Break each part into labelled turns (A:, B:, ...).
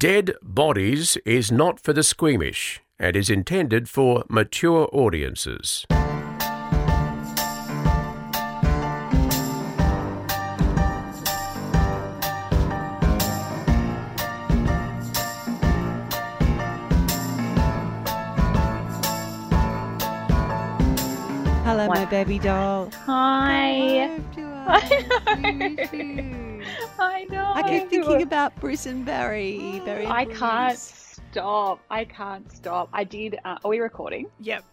A: Dead Bodies is not for the squeamish and is intended for mature audiences.
B: Hello, my baby doll.
C: Hi.
B: I
C: I know.
B: I keep thinking about Bruce and Barry. Barry and
C: I
B: Bruce.
C: can't stop. I can't stop. I did. Uh, are we recording?
D: Yep.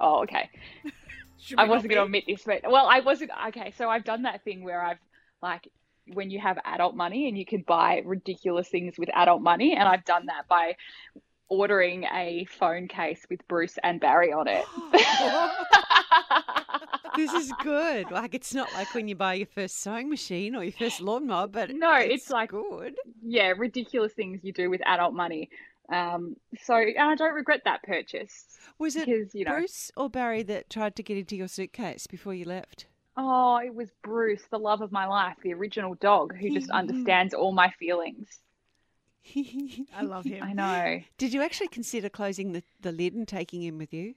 C: Oh, okay. I wasn't going to admit this, but well, I wasn't. Okay, so I've done that thing where I've like when you have adult money and you can buy ridiculous things with adult money, and I've done that by ordering a phone case with Bruce and Barry on it.
B: This is good. Like it's not like when you buy your first sewing machine or your first lawnmower, but
C: No, it's like-
B: good.
C: yeah, ridiculous things you do with adult money. Um, so and I don't regret that purchase
B: Was it
C: because you know,
B: Bruce or Barry that tried to get into your suitcase before you left?
C: oh, it was Bruce, the love of my life, the original dog who just understands all my feelings.
D: I love him.
C: I know.
B: Did you actually consider closing the, the lid and taking him with you?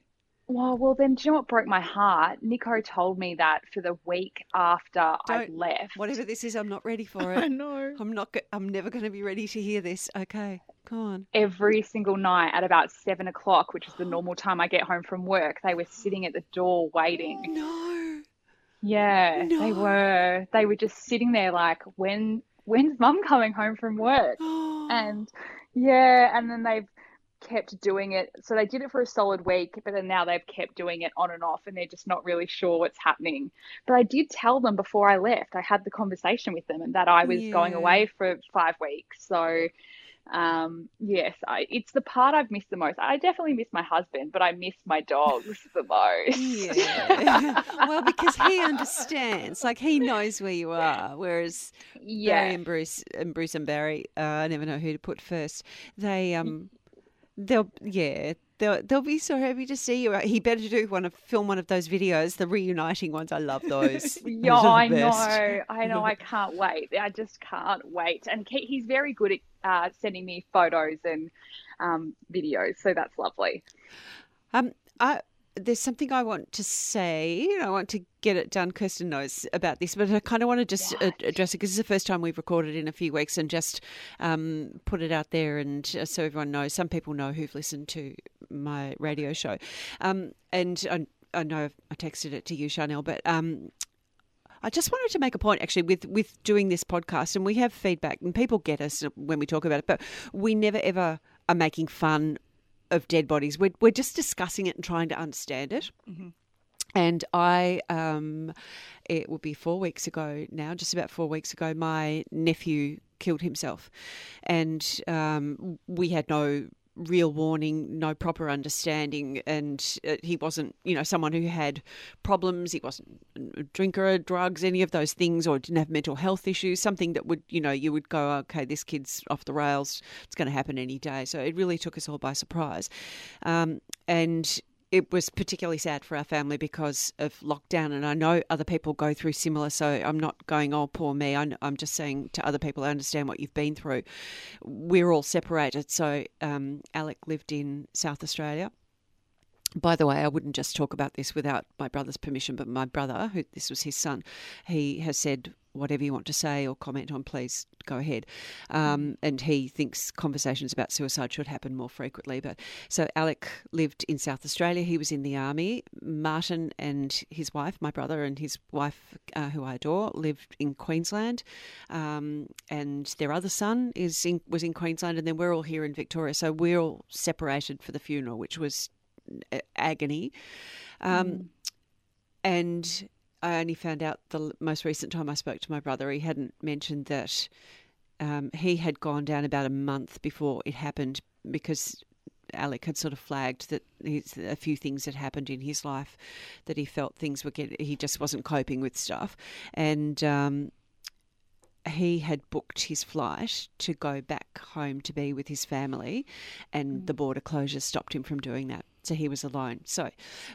C: Well, well, then, do you know what broke my heart? Nico told me that for the week after I left.
B: Whatever this is, I'm not ready for it.
D: I know.
B: I'm not. go- I'm never going to be ready to hear this. Okay, go on.
C: Every single night at about seven o'clock, which is the normal time I get home from work, they were sitting at the door waiting.
B: No.
C: Yeah, they were. They were just sitting there like, when, when's mum coming home from work? And yeah, and then they've kept doing it. So they did it for a solid week, but then now they've kept doing it on and off, and they're just not really sure what's happening. But I did tell them before I left, I had the conversation with them, and that I was going away for five weeks. So, um, yes, I, it's the part I've missed the most. I definitely miss my husband, but I miss my dogs the most.
B: Yeah. well, because he understands, like he knows where you are. Whereas Barry
C: yeah.
B: and Bruce and Bruce and Barry, uh, I never know who to put first. They um, they'll yeah. They'll, they'll be so happy to see you. He better do one of film one of those videos, the reuniting ones. I love those.
C: Yeah, I know. I know. I can't wait. I just can't wait. And he- he's very good at uh, sending me photos and um, videos, so that's lovely.
B: Um, I, there's something I want to say. I want to get it done. Kirsten knows about this, but I kind of want to just address it because it's the first time we've recorded in a few weeks and just um, put it out there and uh, so everyone knows. Some people know who've listened to my radio show. Um, and I, I know I texted it to you, Chanel, but um, I just wanted to make a point actually with with doing this podcast, and we have feedback, and people get us when we talk about it, but we never ever are making fun of dead bodies. We're we're just discussing it and trying to understand it. And I, um, it would be four weeks ago now, just about four weeks ago, my nephew killed himself, and um, we had no real warning, no proper understanding, and uh, he wasn't, you know, someone who had problems. He wasn't a drinker, drugs, any of those things, or didn't have mental health issues. Something that would, you know, you would go, okay, this kid's off the rails. It's going to happen any day. So it really took us all by surprise, um, and it was particularly sad for our family because of lockdown. And I know other people go through similar. So I'm not going, oh, poor me. I'm, just saying to other people, I understand what you've been through. We're all separated. So um, Alec lived in South Australia. By the way, I wouldn't just talk about this without my brother's permission, but my brother, who this was his son, he has said, whatever you want to say or comment on, please go ahead. Um, and he thinks conversations about suicide should happen more frequently. But so Alec lived in South Australia. He was in the army. Martin and his wife, my brother and his wife, uh, who I adore, lived in Queensland. Um, and their other son is in, was in Queensland, and then we're all here in Victoria. So we're all separated for the funeral, which was agony. Um, And I only found out the most recent time I spoke to my brother, he hadn't mentioned that um, he had gone down about a month before it happened because Alec had sort of flagged that a few things had happened in his life that he felt things were getting, he just wasn't coping with stuff. And um, he had booked his flight to go back home to be with his family, and mm. the border closure stopped him from doing that. So he was alone. So,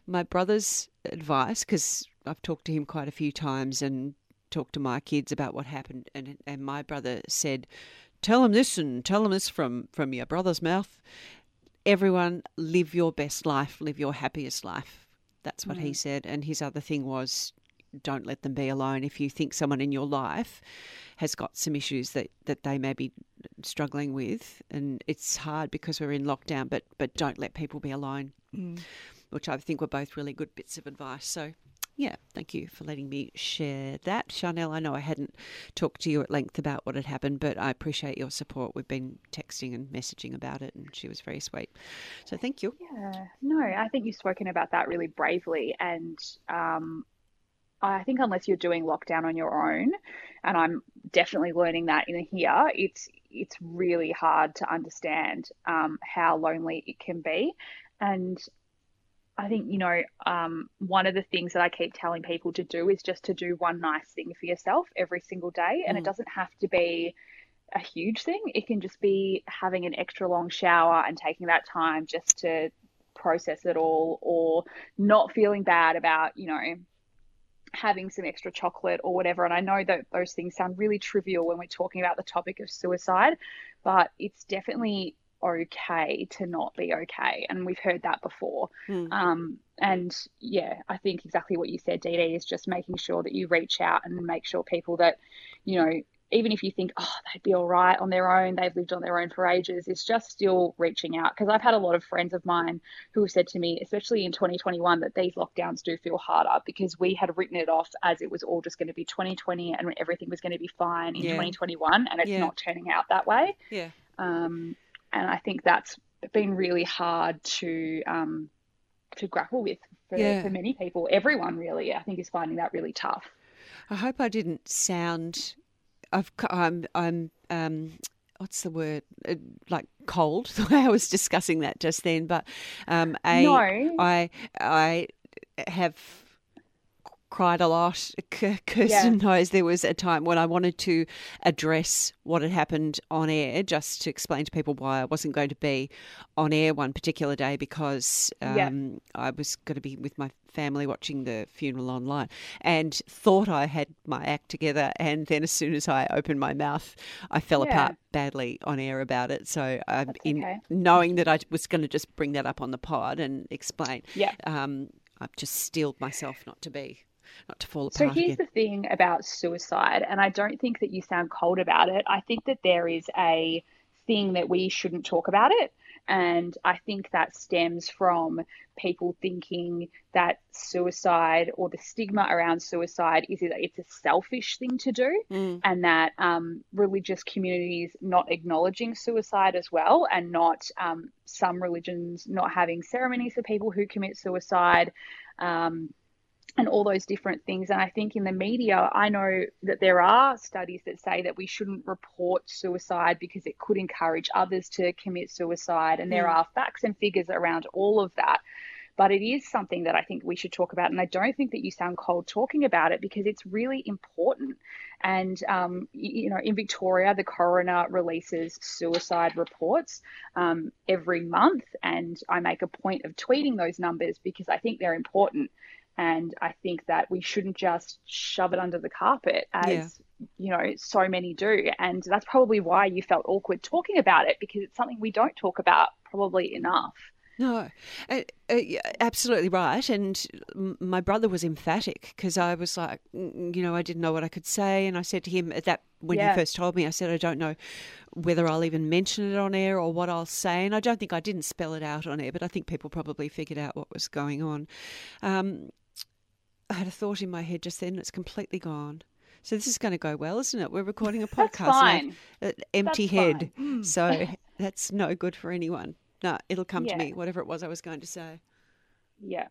B: my brother's advice, because I've talked to him quite a few times and talked to my kids about what happened, and, and my brother said, tell them this and tell them this from from your brother's mouth. Everyone, live your best life, live your happiest life. That's what he mm. said. And his other thing was, don't let them be alone. If you think someone in your life has got some issues that, that they may be struggling with, and it's hard because we're in lockdown, but but don't let people be alone. Which I think were both really good bits of advice. So yeah, thank you for letting me share that. Chanel, I know I hadn't talked to you at length about what had happened, but I appreciate your support. We've been texting and messaging about it, and she was very sweet. So thank you.
C: Yeah, no, I think you've spoken about that really bravely, and um, I think unless you're doing lockdown on your own, and I'm definitely learning that in here, it's it's really hard to understand um, how lonely it can be, and I think you know um, one of the things that I keep telling people to do is just to do one nice thing for yourself every single day, and it doesn't have to be a huge thing. It can just be having an extra long shower and taking that time just to process it all, or not feeling bad about you know having some extra chocolate or whatever. And I know that those things sound really trivial when we're talking about the topic of suicide, but it's definitely okay to not be okay. And we've heard that before. Um, and yeah, I think exactly what you said, Dee Dee, is just making sure that you reach out and make sure people that, you know, even if you think, oh, they'd be all right on their own, they've lived on their own for ages, it's just still reaching out. Because I've had a lot of friends of mine who have said to me, especially in 2021, that these lockdowns do feel harder because we had written it off as it was all just going to be 2020 and everything was going to be fine in
B: Yeah.
C: 2021, and it's
B: Yeah.
C: not turning out that way.
B: Yeah.
C: Um, and I think that's been really hard to um, to grapple with for,
B: Yeah.
C: for many people. Everyone really, I think, is finding that really tough.
B: I hope I didn't sound. I've, I'm. I'm. Um, what's the word? Uh, like cold. The way I was discussing that just then, but um, a,
C: No.
B: I I have cried a lot. Kirsten knows there was a time when I wanted to address what had happened on air, just to explain to people why I wasn't going to be on air one particular day because um,
C: Yeah.
B: I was going to be with my family watching the funeral online and thought I had my act together. And then as soon as I opened my mouth, I fell
C: Yeah.
B: apart badly on air about it. So um, in
C: okay.
B: knowing that I was going to just bring that up on the pod and explain,
C: Yeah.
B: um, I've just steeled myself not to be, not to fall
C: So here's
B: again.
C: the thing about suicide, and I don't think that you sound cold about it. I think that there is a thing that we shouldn't talk about it. And I think that stems from people thinking that suicide or the stigma around suicide is that it's a selfish thing to do,
B: Mm.
C: and that um, religious communities not acknowledging suicide as well, and not um, some religions not having ceremonies for people who commit suicide. Um, and all those different things. And I think in the media, I know that there are studies that say that we shouldn't report suicide because it could encourage others to commit suicide. And there
B: Mm.
C: are facts and figures around all of that. But it is something that I think we should talk about. And I don't think that you sound cold talking about it because it's really important. And, um, you know, in Victoria, the coroner releases suicide reports um, every month. And I make a point of tweeting those numbers because I think they're important. And I think that we shouldn't just shove it under the carpet as, you know, so many do. And that's probably why you felt awkward talking about it because it's something we don't talk about probably enough.
B: No, uh, uh, absolutely right. And my brother was emphatic because I was like, mm, you know, I didn't know what I could say, and I said to him at that when
C: Yeah.
B: he first told me, I said, I don't know whether I'll even mention it on air or what I'll say, and I don't think I didn't spell it out on air, but I think people probably figured out what was going on. Um, I had a thought in my head just then, it's completely gone. So this is going to go well, isn't it? We're recording a podcast.
C: That's
B: and I have
C: fine.
B: an empty
C: That's
B: head.
C: Hmm.
B: so that's no good for anyone. No, it'll come
C: Yeah.
B: to me, whatever it was I was going to say.
C: Yeah.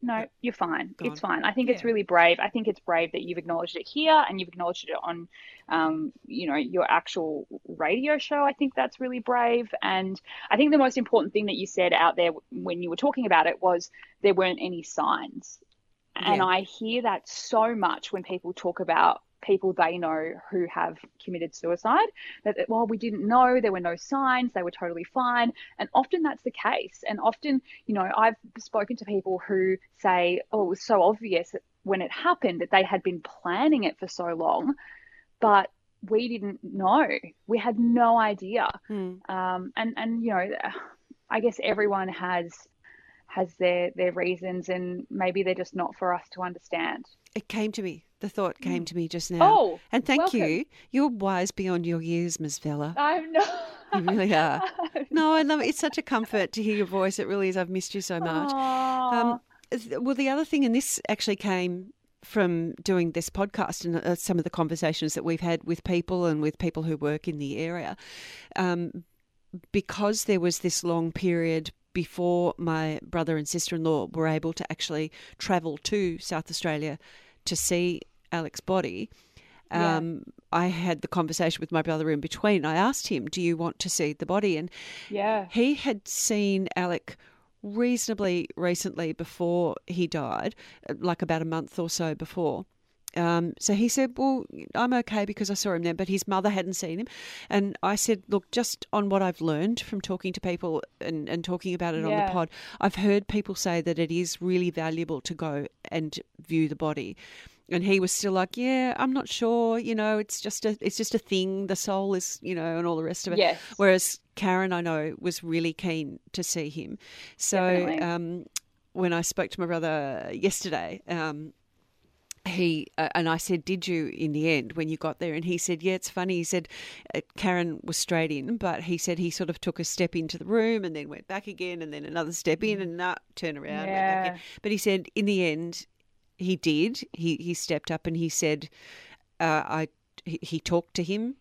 C: No, you're fine.
B: Go
C: It's fine. I think it's really brave. I think it's brave that you've acknowledged it here and you've acknowledged it on, um, you know, your actual radio show. I think that's really brave. And I think the most important thing that you said out there when you were talking about it was there weren't any signs. And
B: Yeah.
C: I hear that so much when people talk about people they know who have committed suicide that well we didn't know there were no signs they were totally fine and often that's the case and often you know i've spoken to people who say oh it was so obvious when it happened that they had been planning it for so long but we didn't know. We had no idea.
B: Hmm.
C: Um, and and you know, I guess everyone has has their their reasons, and maybe they're just not for us to understand.
B: It came to me. The thought came to me just now.
C: Oh,
B: and thank
C: welcome.
B: you. You're wise beyond your years, Ms. Vella.
C: I'm not.
B: You really are. No, I love it. It's such a comfort to hear your voice. It really is. I've missed you so much. Um, well, the other thing, and this actually came from doing this podcast and uh, some of the conversations that we've had with people and with people who work in the area, um, because there was this long period before my brother and sister in law were able to actually travel to South Australia to see Alec's body.
C: Yeah.
B: Um, I had the conversation with my brother in between. I asked him, "Do you want to see the body?" And
C: yeah.
B: he had seen Alec reasonably recently before he died, uh, like about a month or so before. Um, so he said, Well, I'm okay because I saw him then, but his mother hadn't seen him. And I said, Look, just on what I've learned from talking to people and, and talking about it on the pod, I've heard people say that it is really valuable to go and view the body. And he was still like, Yeah, I'm not sure, you know, it's just a it's just a thing. The soul is, you know, and all the rest of it.
C: Yes.
B: Whereas Karen, I know, was really keen to see him. So um, when I spoke to my brother yesterday, um, he uh, and I said, "Did you in the end when you got there?" And he said, "Yeah, it's funny." He said uh, Karen was straight in, but he said he sort of took a step into the room and then went back again, and then another step in and not turn around. Went back in.
C: Yeah.
B: But he said in the end, he did. He he stepped up and he said, uh, "I." He, he talked to him,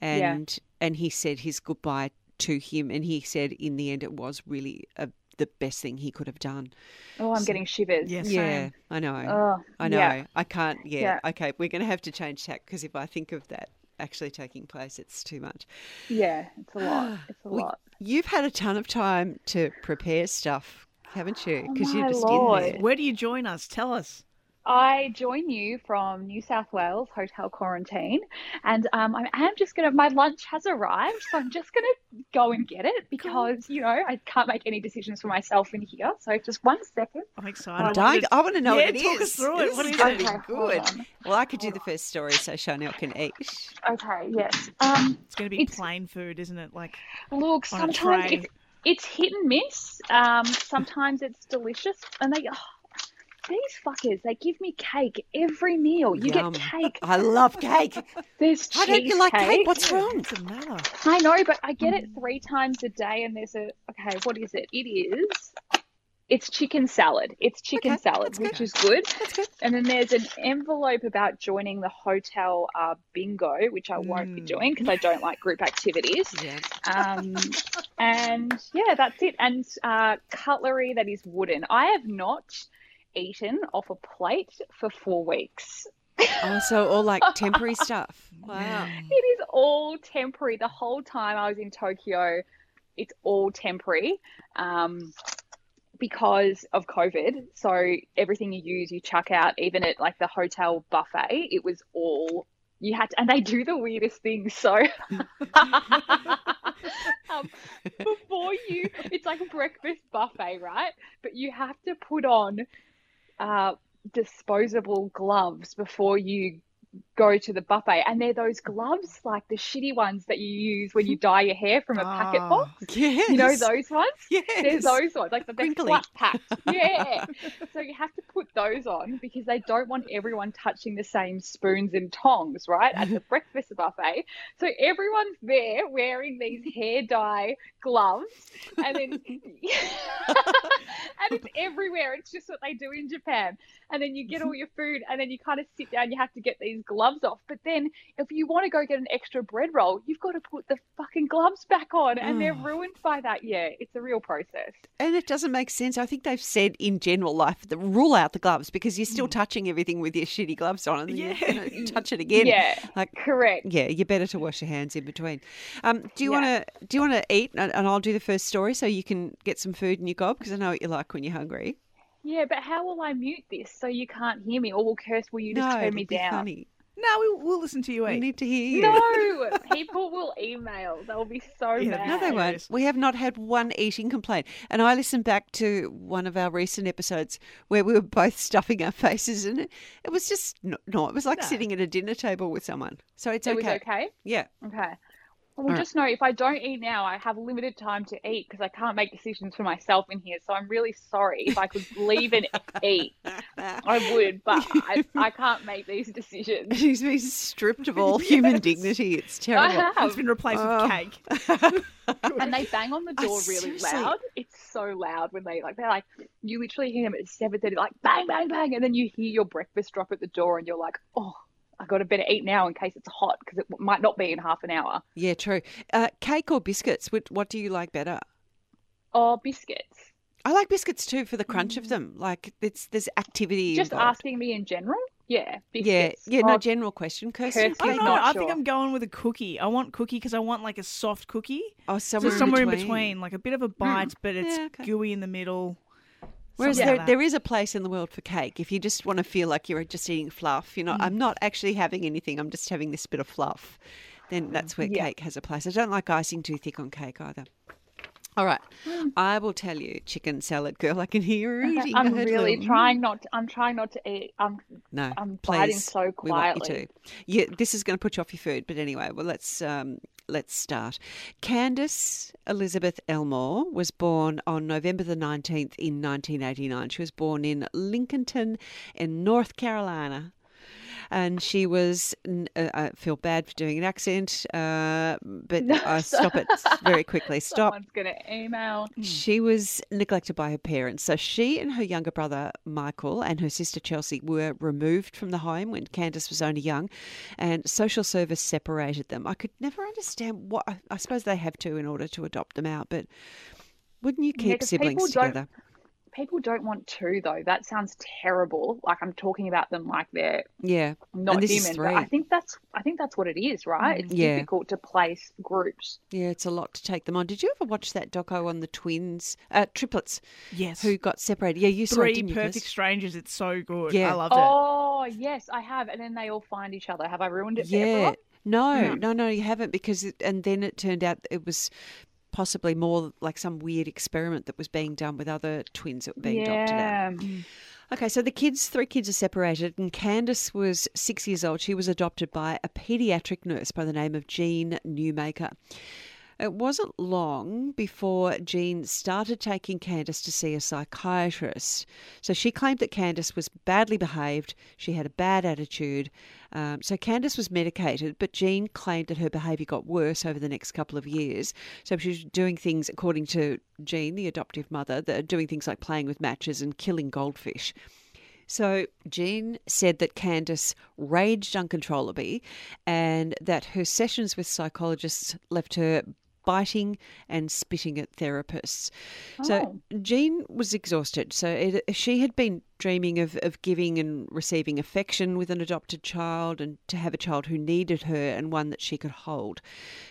C: Yeah.
B: and and he said his goodbye to him, and he said in the end it was really a, the best thing he could have done.
C: Oh, I'm getting shivers.
D: Yes.
B: Yeah,
D: Same.
B: I know.
C: Oh,
B: I know.
C: yeah.
B: I can't. Yeah.
C: Yeah.
B: Okay. We're going to have to change tack because if I think of that actually taking place, it's too much.
C: Yeah, it's a lot. It's a
B: Well,
C: lot.
B: You've had a ton of time to prepare stuff, haven't you?
C: Oh,
B: Because you're just
C: Lord.
B: in there.
D: Where do you join us? Tell us.
C: I join you from New South Wales hotel quarantine, and um, I am just gonna. My lunch has arrived, so I'm just gonna go and get it because you know I can't make any decisions for myself in here. So just one second.
D: I'm excited. I
B: don't-
D: wanted-
B: I want to know
D: Yeah,
B: what it is.
D: talk us through it.
B: This
D: What
B: is
D: is
B: going
D: it?
C: Okay,
B: good. Well, I could do the first story so Chanel can eat.
C: Okay. Yes. Um,
D: It's going to be
C: It's-
D: plain food, isn't it? Like,
C: look,
D: On a
C: sometimes
D: tray.
C: it's it's hit and miss. Um, sometimes it's delicious, and they. Oh, these fuckers, they give me cake every meal. You
B: Yum.
C: get cake.
B: I love cake.
C: There's
B: Why don't you like cake? What's wrong?
C: I know, but I get it three times a day, and there's a okay. What is it? It is. It's chicken salad. It's chicken
B: Okay,
C: salad, which is good.
B: That's good.
C: And then there's an envelope about joining the hotel uh, bingo, which I won't be
D: Mm.
C: doing because I don't like group activities.
B: Yeah.
C: Um, and yeah, that's it. And uh, cutlery that is wooden. I have not eaten off a plate for four weeks.
B: Oh, so all like temporary stuff. Wow.
C: It is all temporary. The whole time I was in Tokyo, it's all temporary um, because of COVID. So everything you use, you chuck out. Even at like the hotel buffet, it was all you had to, and they do the weirdest things. So um, before you, it's like a breakfast buffet, right? But you have to put on uh, disposable gloves before you go to the buffet and they're those gloves like the shitty ones that you use when you dye your hair from a packet
D: Ah.
C: box.
B: Yes.
C: you know those ones?
B: Yes.
C: there's those ones like the flat packed yeah. So you have to put those on because they don't want everyone touching the same spoons and tongs right at the breakfast buffet. So everyone's there wearing these hair dye gloves and then and it's everywhere. It's just what they do in japan. And then you get all your food and then you kind of sit down you have to get these gloves off but then if you want to go get an extra bread roll you've got to put the fucking gloves back on and they're
B: Oh.
C: ruined by that yeah it's a real process
B: And it doesn't make sense. I think they've said in general life the rule out the gloves because you're still touching everything with your shitty gloves on and then
D: Yeah.
B: going touch it again.
C: yeah
B: Like
C: correct
B: yeah, you're better to wash your hands in between. Um, do you
C: Yeah.
B: want to do you want to eat and, and I'll do the first story so you can get some food in your gob because I know what you like when you're hungry.
C: yeah but how will i mute this so you can't hear me or will curse will you just
B: no,
C: turn me down
B: funny.
D: No, we, we'll listen to you
B: We need to hear you.
C: No, people will email. They'll be so
D: Yeah,
C: mad.
B: No, they won't. We have not had one eating complaint. And I listened back to one of our recent episodes where we were both stuffing our faces, and it, it was just no, no, it was like
D: No.
B: sitting at a dinner table with someone. So it's
C: It
B: okay.
C: was okay.
B: Yeah.
C: Okay. Well,
B: All right.
C: just know if I don't eat now, I have limited time to eat because I can't make decisions for myself in here. So I'm really sorry. If I could leave and eat, I would, but I, I can't make these decisions.
B: She's been stripped of all human dignity. It's
C: I
B: terrible.
C: have.
D: It's been replaced
B: Oh.
D: with cake.
C: and they bang on the door really
B: seriously?
C: loud. It's so loud when they like they're like you literally hear them at seven thirty, like bang bang bang, and then you hear your breakfast drop at the door, and you're like, oh, I got to better eat now in case it's hot because it might not be in half an hour.
B: Yeah, true. Uh, cake or biscuits? What, what do you like better?
C: Oh, biscuits.
B: I like biscuits too for the crunch of them. Like it's there's activity.
C: Mm. Just
B: involved.
C: asking me in general. Yeah,
B: Yeah,
C: biscuits.
B: yeah. No
C: Oh,
B: general question, Kirsty.
C: Kirsty,
D: I don't know.
C: not
D: I think. I'm going with a cookie. I want cookie because I want like a soft cookie.
B: Oh, somewhere,
D: So
B: somewhere,
D: somewhere
B: in
D: in
B: between.
D: between, like a bit of a bite, but it's
B: Yeah, okay.
D: gooey in the middle.
B: Whereas there, there is a place in the world for cake. If you just want to feel like you're just eating fluff, you know,
C: Mm.
B: I'm not actually having anything. I'm just having this bit of fluff. Then that's where
C: Yeah.
B: cake has a place. I don't like icing too thick on cake either. All right, I will tell you, chicken salad girl. I can hear you eating.
C: I'm really
B: little-
C: trying not. To, I'm trying not to eat. I'm.
B: No,
C: I'm
B: please.
C: biting so
B: We want you
C: quietly.
B: to. Yeah, this is going to put you off your food. But anyway, well, let's um, let's start. Candace Elizabeth Elmore was born on November the nineteenth in 1989. She was born in Lincolnton, in North Carolina. And she was. Uh, I feel bad for doing an accent, uh, but
C: No,
B: I stop it very quickly. Stop.
C: Someone's gonna email.
B: She was neglected by her parents. So she and her younger brother Michael and her sister Chelsea were removed from the home when Candace was only young, and social service separated them. I could never understand what. I, I suppose they have to in order to adopt them out, but wouldn't you
C: Yeah,
B: siblings together?
C: People don't want to though. That sounds terrible. Like I'm talking about them like they're
B: Yeah,
C: not
B: this is
C: human. But I think that's. I think that's what it is, right? It's
B: Yeah.
C: difficult to place groups.
B: yeah, it's a lot to take them on. Did you ever watch that doco on the twins, uh, triplets,
D: Yes.
B: who got separated? Yeah, you saw it,
D: Three
B: didn't you,
D: perfect strangers. It's so good.
B: Yeah.
D: I loved it.
C: Oh yes, I have. And then they all find each other. Have I ruined it for
B: Yeah.
C: everyone?
B: No, no, no, you haven't because it, and then it turned out it was possibly more like some weird experiment that was being done with other twins that were being adopted out. Okay, so the kids, three kids are separated, and Candace was six years old. She was adopted by a pediatric nurse by the name of Jean Newmaker. It wasn't long before Jean started taking Candace to see a psychiatrist. So she claimed that Candace was badly behaved, she had a bad attitude. Um, so Candace was medicated, but Jean claimed that her behaviour got worse over the next couple of years. So she was doing things, according to Jean, the adoptive mother, that doing things like playing with matches and killing goldfish. So Jean said that Candace raged uncontrollably and that her sessions with psychologists left her biting and spitting at therapists. So oh. Jean was exhausted. So it, she had been dreaming of, of giving and receiving affection with an adopted child and to have a child who needed her and one that she could hold.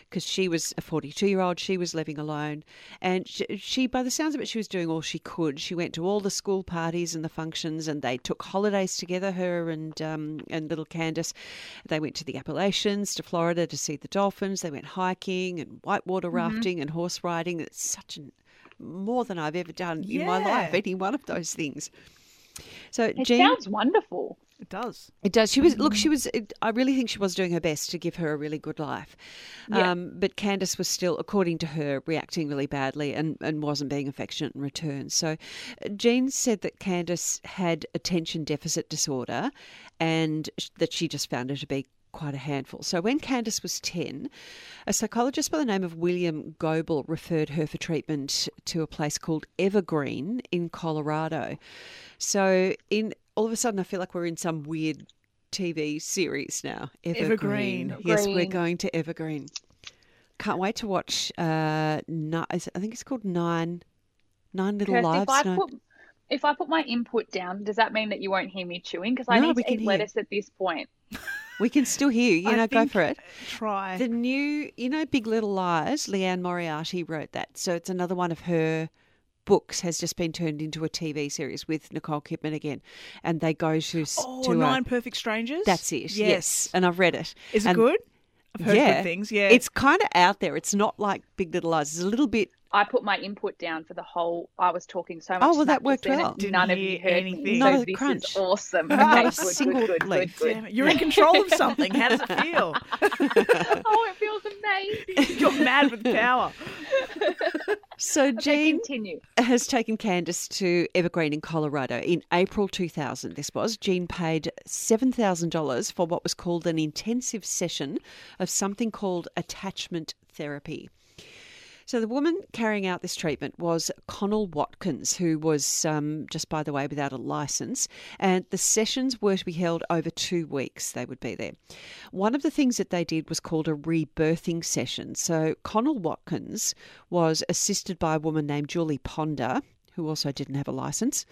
B: Because she was a 42 year old, she was living alone. And she, she, by the sounds of it, she was doing all she could. She went to all the school parties and the functions and they took holidays together, her and, um, and little Candace. They went to the Appalachians, to Florida to see the dolphins. They went hiking and whitewater rafting and horse riding. It's such an more than I've ever done in my life, any one of those things. So
C: It
B: Jean,
C: sounds wonderful.
D: It does.
B: it does. She was look. She was. It, I really think she was doing her best to give her a really good life.
C: Yeah.
B: Um, but Candace was still, according to her, reacting really badly and, and wasn't being affectionate in return. So, uh, Jean said that Candace had attention deficit disorder, and sh- that she just found her to be quite a handful. So when Candace was 10, a psychologist by the name of William Goebel referred her for treatment to a place called Evergreen in Colorado. So in all of a sudden I feel like we're in some weird TV series now.
D: Evergreen.
B: Yes, we're going to Evergreen. Can't wait to watch uh ni- I think it's called Nine Nine Little
C: Kirsty,
B: Lives.
C: if I
B: No.
C: Put if I put my input down, does that mean that you won't hear me chewing? Because I
B: No,
C: need
B: we
C: to
B: can
C: eat
B: hear.
C: lettuce at this point.
B: We can still hear you. You know, go for it.
D: Try.
B: The new, you know, Big Little Lies. Liane Moriarty wrote that, so it's another one of her books has just been turned into a TV series with Nicole Kidman again, and they go to
D: Oh,
B: to a-
D: Nine Perfect Strangers.
B: that's it. Yes.
D: Yes.
B: and I've read it.
D: Is it
B: And-
D: good? I've heard
B: yeah,
D: good things. Yeah.
B: it's kind of out there. It's not like Big Little Lies. It's a little bit.
C: I put my input down for the whole. I was talking so much.
B: Oh, well, that
C: smack
B: worked well.
C: and
D: Didn't
C: None of you heard
D: anything.
B: Not
C: so
B: a
C: this
B: crunch.
C: Is awesome.
B: Not
C: okay,
B: a
C: good,
B: single
C: good, good, good, good.
D: You're in control of something. How does it feel?
C: oh, it feels amazing.
D: You're mad with power.
B: So
C: Okay,
B: Jean
C: continue.
B: has taken Candace to Evergreen in Colorado in April 2000. This was Jean paid seven thousand dollars for what was called an intensive session of something called attachment therapy. So the woman carrying out this treatment was Connell Watkins, who was um, just by the way without a license, and the sessions were to be held over two weeks. They would be there. One of the things that they did was called a rebirthing session. So Connell Watkins was assisted by a woman named Julie Ponder, who also didn't have a license,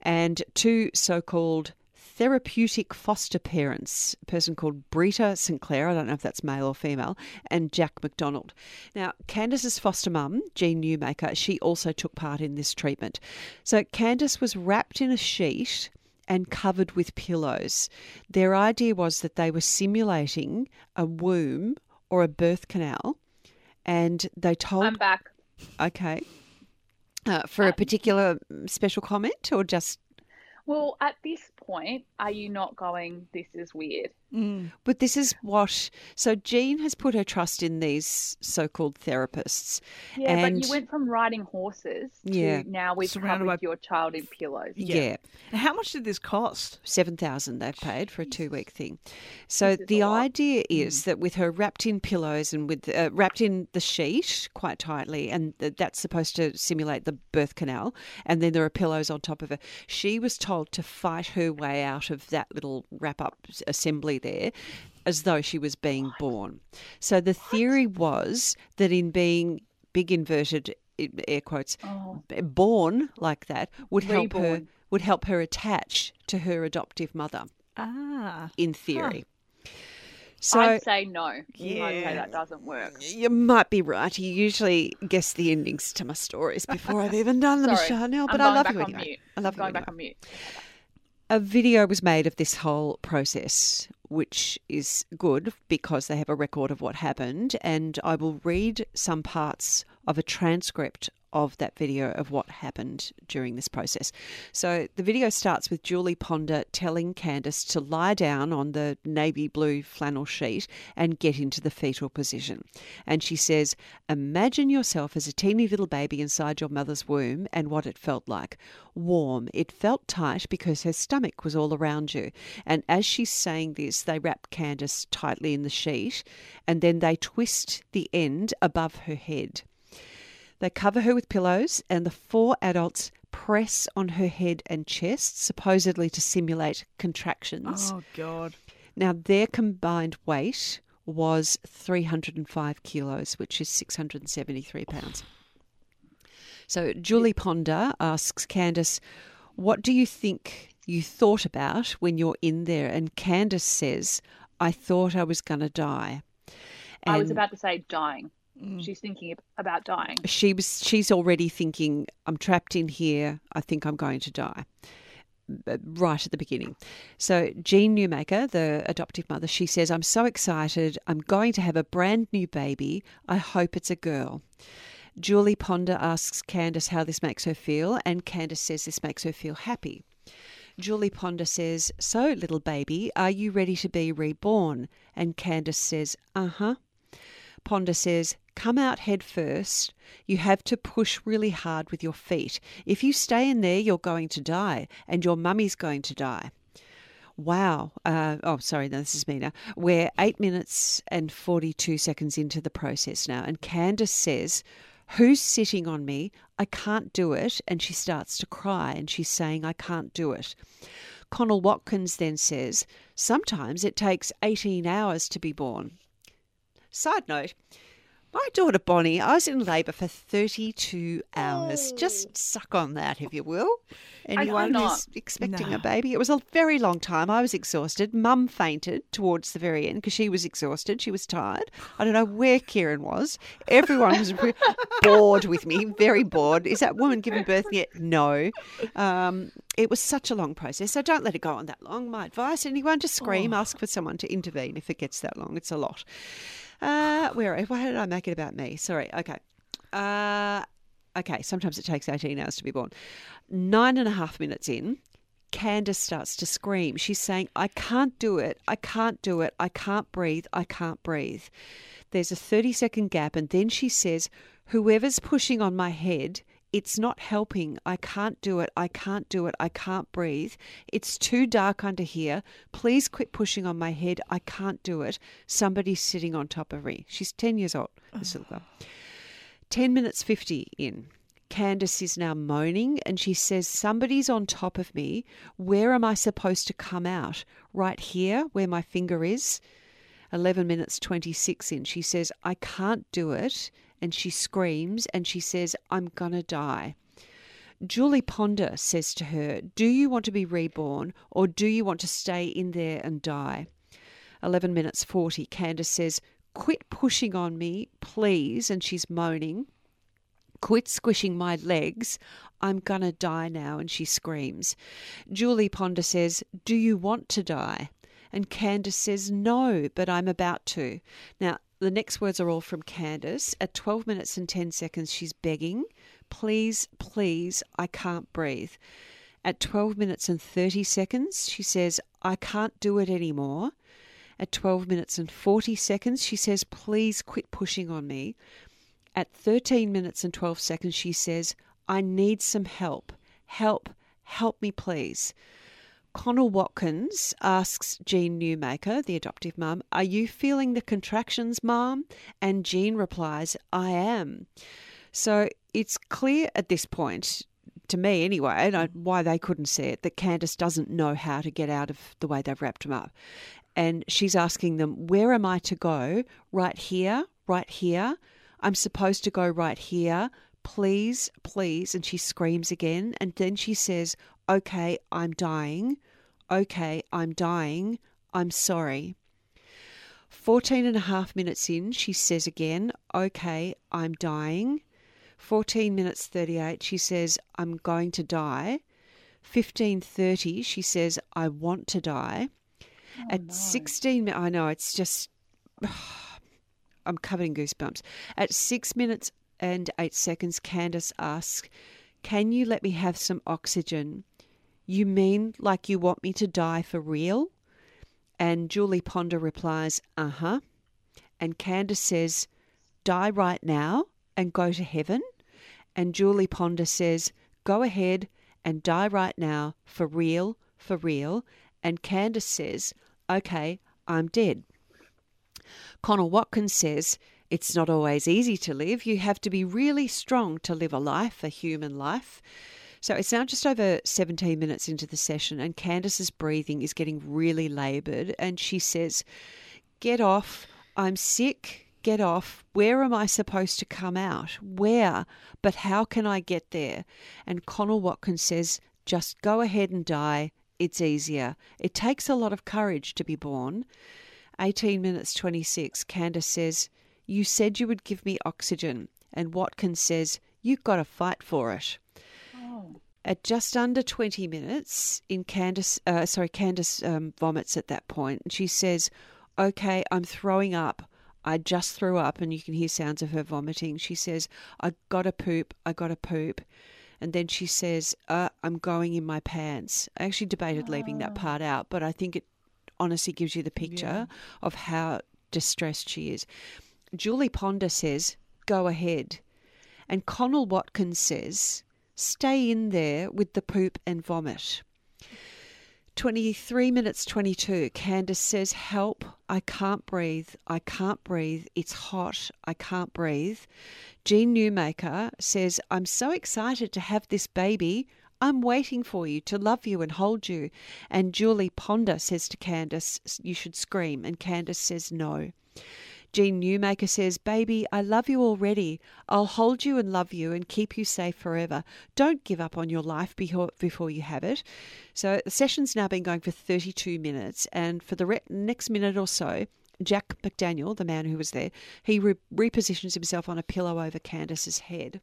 B: and two so-called therapeutic foster parents, a person called Brita St. Clair, I don't know if that's male or female, and Jack McDonald. Now, Candace's foster mum, Jean Newmaker, she also took part in this treatment. So Candace was wrapped in a sheet and covered with pillows. Their idea was that they were simulating a womb or a birth canal, and they told
C: I'm back.
B: okay. Uh, for a particular special comment or just
C: Well, at this point, are you not going? This is weird.
D: Mm.
B: But this is what. So Jean has put her trust in these so-called therapists.
C: Yeah,
B: And-
C: but you went from riding horses to
B: Yeah.
C: now we've
D: Surrounded
C: covered
D: by-
C: your child in pillows.
B: Yeah,
D: Yeah. How much did this cost?
B: seven thousand they've paid for a two-week thing. So the idea is that with her wrapped in pillows and with uh, wrapped in the sheet quite tightly, and th- that's supposed to simulate the birth canal, and then there are pillows on top of her. She was told to fight her way out of that little wrap-up assembly there. As though she was being born. So the theory was that in being big inverted air quotes
C: Oh.
B: born like that would help her would help her attach to her adoptive mother
D: Ah.
B: in theory. So
C: I'd say no. I'd say
D: Yeah.
C: that doesn't work.
B: you might be right. You usually guess the endings to my stories before I've even done them, Chanel. But I love you anyway. I love
C: I'm
B: you
C: going
B: anyway.
C: back on mute.
B: A video was made of this whole process, which is good because they have a record of what happened. And I will read some parts of a transcript of that video of what happened during this process. So the video starts with Julie Ponder telling Candace to lie down on the navy blue flannel sheet and get into the fetal position. And she says, Imagine yourself as a teeny little baby inside your mother's womb and what it felt like. Warm. It felt tight because her stomach was all around you. And as she's saying this, they wrap Candace tightly in the sheet and then they twist the end above her head. They cover her with pillows, and the four adults press on her head and chest, supposedly to simulate contractions.
D: Oh God.
B: Now, their combined weight was 305 kilos, which is 673 pounds. So, Julie Ponder asks Candace, What do you think you thought about when you're in there? And Candace says, I thought I was going to die.
C: I was about to say dying.
B: Mm.
C: She's thinking about dying.
B: she was she's already thinking i'm trapped in here i think i'm going to die right at the beginning so jean newmaker the adoptive mother she says i'm so excited i'm going to have a brand new baby i hope it's a girl julie ponder asks candace how this makes her feel and candace says this makes her feel happy Julie Ponder says, So, little baby, are you ready to be reborn? And Candace says, Uh huh. Ponder says, Come out head first. You have to push really hard with your feet. If you stay in there, you're going to die, and your mummy's going to die. Wow. Uh, oh, sorry, no, this is me now. We're eight minutes and 42 seconds into the process now, and Candace says, Who's sitting on me? I can't do it. And she starts to cry, and she's saying, I can't do it. Connell Watkins then says, Sometimes it takes 18 hours to be born. Side note, my daughter Bonnie, I was in labour for 32 hours. Just suck on that, if you will. Anyone who's expecting
D: No.
B: a baby. It was a very long time. I was exhausted. Mum fainted towards the very end because she was exhausted. She was tired. I don't know where Kieran was. Everyone was re- bored with me, very bored. Is that woman giving birth yet? No. Um, it was such a long process. So don't let it go on that long. My advice, anyone, just scream, ask for someone to intervene if it gets that long. It's a lot. Uh, where? Why did I make it about me? Sorry. Okay. Uh, okay. Sometimes it takes 18 hours to be born. Nine and a half minutes in, Candace starts to scream. She's saying, I can't do it. I can't do it. I can't breathe. I can't breathe. There's a 30 second gap, and then she says, Whoever's pushing on my head, it's not helping. I can't do it. I can't do it. I can't breathe. It's too dark under here. Please quit pushing on my head. I can't do it. Somebody's sitting on top of me. She's 10 years old, this little girl. 10 minutes 50 in. Candace is now moaning and she says, Somebody's on top of me. Where am I supposed to come out? Right here, where my finger is? 11 minutes 26 in. She says, I can't do it. And she screams and she says, I'm to die. Julie Ponder says to her, Do you want to be reborn or do you want to stay in there and die? 11 minutes 40. Candace says, Quit pushing on me, please. And she's moaning. Quit squishing my legs. I'm to die now. And she screams. Julie Ponder says, Do you want to die? And Candace says, No, but I'm about to. Now, the next words are all from Candace. At 12 minutes and 10 seconds, she's begging, Please, please, I can't breathe. At 12 minutes and 30 seconds, she says, I can't do it anymore. At 12 minutes and 40 seconds, she says, Please quit pushing on me. At 13 minutes and 12 seconds, she says, I need some help. Help, help me, please. Connell Watkins asks Jean Newmaker, the adoptive mum, Are you feeling the contractions, mum? And Jean replies, I am. So it's clear at this point, to me anyway, and I, why they couldn't see it, that Candace doesn't know how to get out of the way they've wrapped him up. And she's asking them, Where am I to go? Right here, right here. I'm supposed to go right here. Please, please. And she screams again. And then she says, Okay, I'm dying. Okay, I'm dying. I'm sorry. 14 and a half minutes in, she says again, Okay, I'm dying. 14 minutes 38, she says, I'm going to die. 15:30, she says, I want to die. Oh, At 16, I know it's just, I'm covered in goosebumps. At six minutes and eight seconds, Candace asks, Can you let me have some oxygen? You mean like you want me to die for real? And Julie Ponder replies, Uh huh. And Candace says, Die right now and go to heaven. And Julie Ponder says, Go ahead and die right now for real, for real. And Candace says, Okay, I'm dead. Connell Watkins says, It's not always easy to live. You have to be really strong to live a life, a human life. So it's now just over 17 minutes into the session, and Candace's breathing is getting really laboured. And she says, Get off. I'm sick. Get off. Where am I supposed to come out? Where? But how can I get there? And Connell Watkins says, Just go ahead and die. It's easier. It takes a lot of courage to be born. 18 minutes 26, Candace says, You said you would give me oxygen. And Watkins says, You've got to fight for it. At just under 20 minutes, in Candace, uh, sorry, Candace um, vomits at that point, and she says, "Okay, I'm throwing up. I just threw up," and you can hear sounds of her vomiting. She says, "I got to poop. I got to poop," and then she says, uh, "I'm going in my pants." I actually debated leaving that part out, but I think it honestly gives you the picture of how distressed she is. Julie Ponder says, "Go ahead," and Connell Watkins says, stay in there with the poop and vomit. 23 minutes 22, Candace says, Help, I can't breathe, I can't breathe, it's hot, I can't breathe. Jean Newmaker says, I'm so excited to have this baby. I'm waiting for you to love you and hold you. And Julie Ponder says to Candace, You should scream. And Candace says, No. Jean Newmaker says, Baby, I love you already. I'll hold you and love you and keep you safe forever. Don't give up on your life before, you have it. So the session's now been going for 32 minutes, and for the re- next minute or so, Jack McDaniel, the man who was there, he re- repositions himself on a pillow over Candace's head.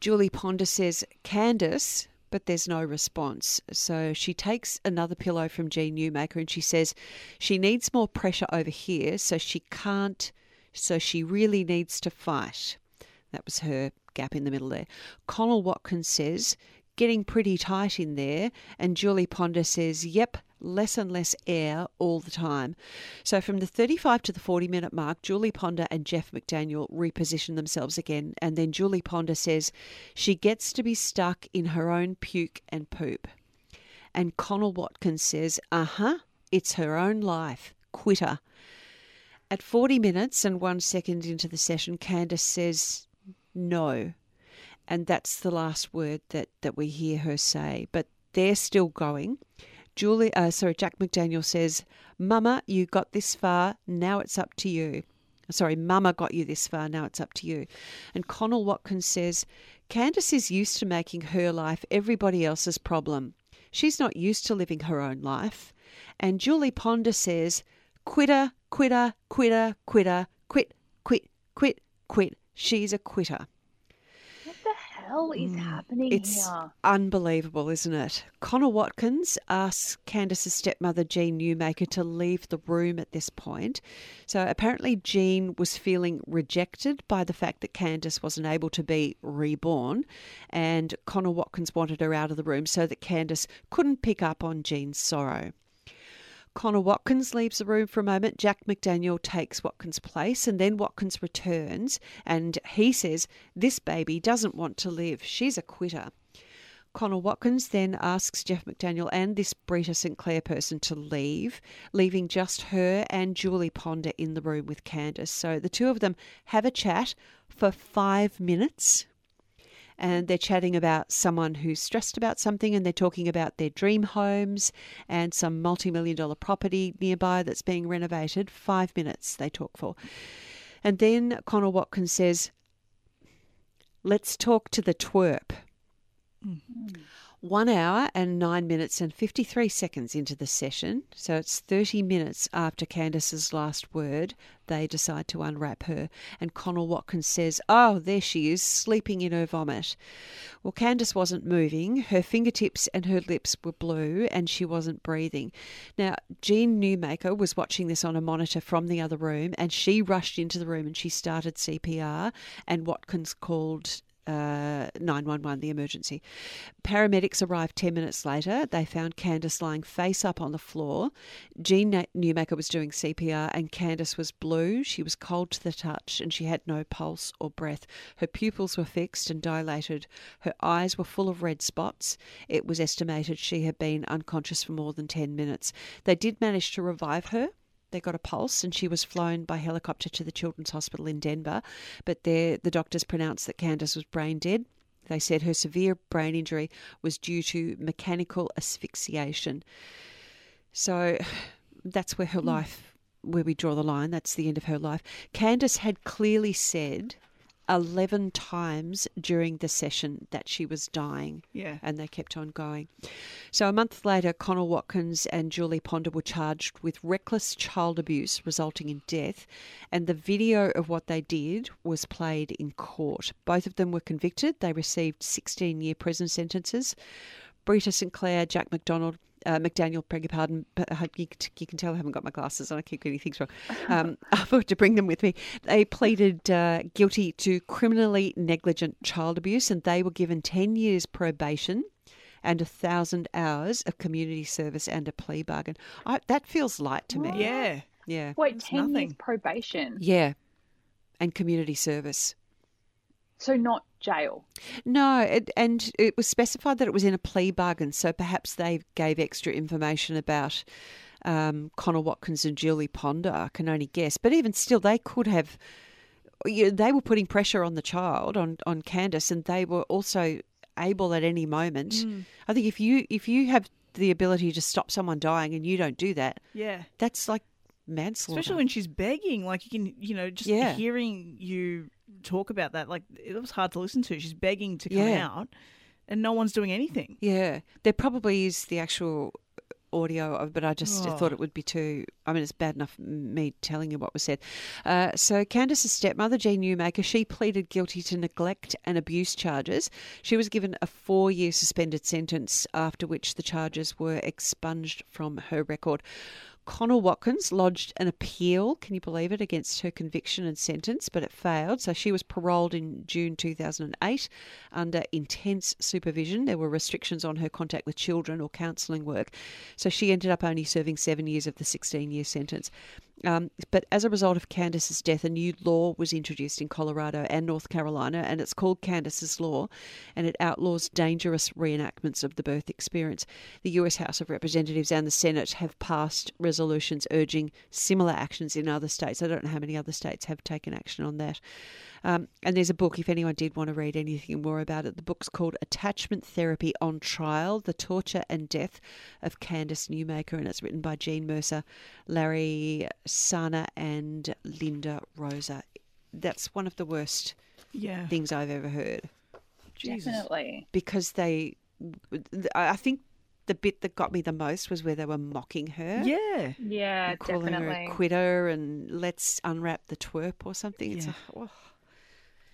B: Julie Ponder says, Candace, but there's no response. So she takes another pillow from Jean Newmaker and she says she needs more pressure over here, so she can't, so she really needs to fight. That was her gap in the middle there. Connell Watkins says, getting pretty tight in there. And Julie Ponder says, yep, less and less air all the time. So from the 35 to the 40 minute mark, Julie Ponder and Jeff McDaniel reposition themselves again. And then Julie Ponder says she gets to be stuck in her own puke and poop. And Connell Watkins says, uh huh, it's her own life. Quitter. At 40 minutes and one second into the session, Candace says, no. And that's the last word that, that we hear her say. But they're still going. Julie, uh, sorry, Jack McDaniel says, Mama, you got this far, now it's up to you. Sorry, Mama got you this far, now it's up to you. And Connell Watkins says, Candace is used to making her life everybody else's problem. She's not used to living her own life. And Julie Ponder says, Quitter, quitter, quitter, quitter, quit, quit, quit, quit. She's a quitter.
C: Hell is happening
B: Mm. It's
C: here?
B: unbelievable, isn't it? Connor Watkins asks Candace's stepmother, Jean Newmaker, to leave the room at this point. So apparently, Jean was feeling rejected by the fact that Candace wasn't able to be reborn, and Connor Watkins wanted her out of the room so that Candace couldn't pick up on Jean's sorrow. Connor Watkins leaves the room for a moment. Jack McDaniel takes Watkins' place, and then Watkins returns and he says, This baby doesn't want to live. She's a quitter. Connor Watkins then asks Jeff McDaniel and this Brita St. Clair person to leave, leaving just her and Julie Ponder in the room with Candace. So the two of them have a chat for five minutes and they're chatting about someone who's stressed about something and they're talking about their dream homes and some multi-million dollar property nearby that's being renovated. Five minutes they talk for. And then connor watkins says let's talk to the twerp mm. Mm. One hour and nine minutes and 53 seconds into the session, so it's 30 minutes after Candace's last word, they decide to unwrap her. And Connell Watkins says, Oh, there she is, sleeping in her vomit. Well, Candace wasn't moving. Her fingertips and her lips were blue, and she wasn't breathing. Now, Jean Newmaker was watching this on a monitor from the other room, and she rushed into the room and she started CPR, and Watkins called uh, 911, the emergency. Paramedics arrived 10 minutes later. They found Candace lying face up on the floor. Jean Newmaker was doing CPR, and Candace was blue. She was cold to the touch, and she had no pulse or breath. Her pupils were fixed and dilated. Her eyes were full of red spots. It was estimated she had been unconscious for more than 10 minutes. They did manage to revive her. They got a pulse, and she was flown by helicopter to the Children's Hospital in Denver. But there, the doctors pronounced that Candace was brain dead. They said her severe brain injury was due to mechanical asphyxiation. So that's where her hmm. life, where we draw the line, that's the end of her life. Candace had clearly said 11 times during the session that she was dying
D: Yeah.
B: and they kept on going. So a month later, Connell Watkins and Julie Ponder were charged with reckless child abuse resulting in death, and the video of what they did was played in court. Both of them were convicted. They received 16 year prison sentences. Brita St. Clair, Jack McDonald, uh, McDaniel, beg your pardon, but you, you can tell I haven't got my glasses on. I keep getting things wrong. Um, I forgot to bring them with me. They pleaded uh, guilty to criminally negligent child abuse, and they were given 10 years probation and a thousand hours of community service and a plea bargain. I, that feels light to me.
D: Yeah.
B: Yeah.
C: Wait,
D: That's
C: 10 years probation.
B: Yeah. And community service.
C: So not jail.
B: No, it, and it was specified that it was in a plea bargain, so perhaps they gave extra information about um, Connor Watkins and Julie Ponder. I can only guess, but even still, they could have. You know, they were putting pressure on the child, on on Candace, and they were also able at any moment.
D: Mm.
B: I think if you if you have the ability to stop someone dying and you don't do that,
D: Yeah.
B: that's like manslaughter.
D: Especially when she's begging, like you can, you know, just
B: Yeah.
D: hearing you talk about that, like it was hard to listen to. She's begging to come
B: Yeah.
D: out, and no one's doing anything.
B: Yeah, there probably is the actual audio of, but I just
D: Oh.
B: thought it would be too. I mean, it's bad enough me telling you what was said. Uh, so Candace's stepmother, Jean Newmaker, she pleaded guilty to neglect and abuse charges. She was given a four-year suspended sentence, after which the charges were expunged from her record. Connell Watkins lodged an appeal, can you believe it, against her conviction and sentence, but it failed. So she was paroled in June 2008 under intense supervision. There were restrictions on her contact with children or counselling work. So she ended up only serving seven years of the 16 year sentence. Um, but as a result of Candace's death, a new law was introduced in Colorado and North Carolina, and it's called Candace's Law, and it outlaws dangerous reenactments of the birth experience. The US House of Representatives and the Senate have passed resolutions urging similar actions in other states. I don't know how many other states have taken action on that. Um, and there's a book, if anyone did want to read anything more about it, the book's called Attachment Therapy on Trial The Torture and Death of Candace Newmaker, and it's written by Jean Mercer, Larry Sarner, and Linda Rosa. That's one of the worst
D: Yeah,
B: things I've ever heard
D: Jesus.
C: Definitely.
B: because they, I think the bit that got me the most was where they were mocking her.
D: Yeah,
C: Yeah,
B: and calling her a quitter and let's unwrap the twerp or something. It's
D: Yeah.
B: like, oh,